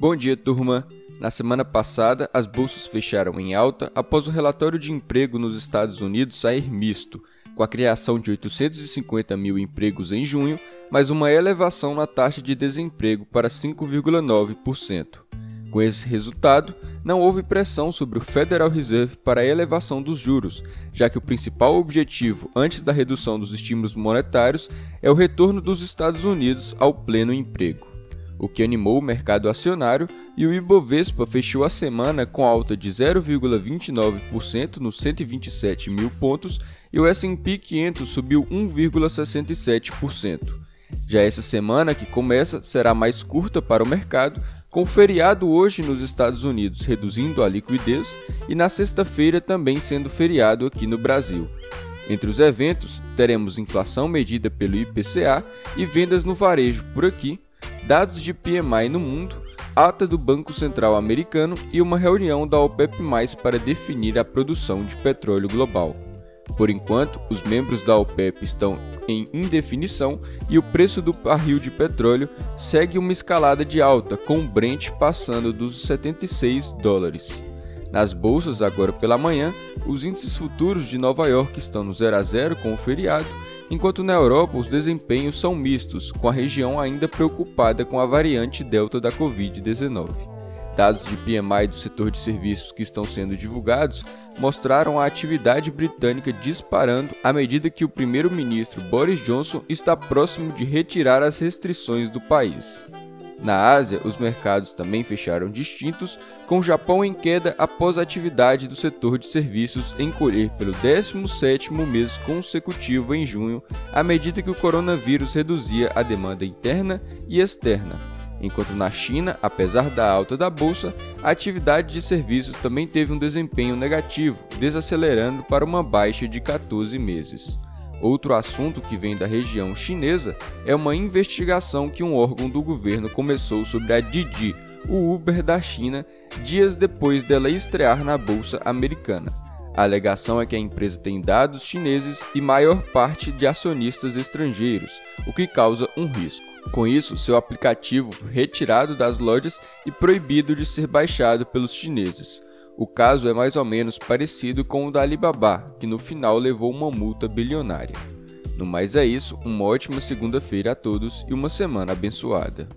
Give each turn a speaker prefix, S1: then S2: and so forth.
S1: Bom dia, turma! Na semana passada, as bolsas fecharam em alta após o relatório de emprego nos Estados Unidos sair misto, com a criação de 850 mil empregos em junho, mas uma elevação na taxa de desemprego para 5,9%. Com esse resultado, não houve pressão sobre o Federal Reserve para a elevação dos juros, já que o principal objetivo antes da redução dos estímulos monetários é o retorno dos Estados Unidos ao pleno emprego o que animou o mercado acionário e o Ibovespa fechou a semana com alta de 0,29% nos 127 mil pontos e o S&P 500 subiu 1,67%. Já essa semana que começa será mais curta para o mercado, com feriado hoje nos Estados Unidos reduzindo a liquidez e na sexta-feira também sendo feriado aqui no Brasil. Entre os eventos, teremos inflação medida pelo IPCA e vendas no varejo por aqui, dados de PMI no mundo, ata do Banco Central Americano e uma reunião da OPEP+, para definir a produção de petróleo global. Por enquanto, os membros da OPEP estão em indefinição e o preço do barril de petróleo segue uma escalada de alta, com o Brent passando dos 76 dólares. Nas bolsas, agora pela manhã, os índices futuros de Nova York estão no 0 a 0 com o feriado enquanto na Europa os desempenhos são mistos, com a região ainda preocupada com a variante Delta da Covid-19. Dados de PMI do setor de serviços que estão sendo divulgados mostraram a atividade britânica disparando à medida que o primeiro-ministro Boris Johnson está próximo de retirar as restrições do país. Na Ásia, os mercados também fecharam distintos, com o Japão em queda após a atividade do setor de serviços encolher pelo 17º mês consecutivo em junho, à medida que o coronavírus reduzia a demanda interna e externa. Enquanto na China, apesar da alta da bolsa, a atividade de serviços também teve um desempenho negativo, desacelerando para uma baixa de 14 meses. Outro assunto que vem da região chinesa é uma investigação que um órgão do governo começou sobre a Didi, o Uber da China, dias depois dela estrear na bolsa americana. A alegação é que a empresa tem dados chineses e maior parte de acionistas estrangeiros, o que causa um risco. Com isso, seu aplicativo foi retirado das lojas e proibido de ser baixado pelos chineses. O caso é mais ou menos parecido com o da Alibaba, que no final levou uma multa bilionária. No mais é isso, uma ótima segunda-feira a todos e uma semana abençoada.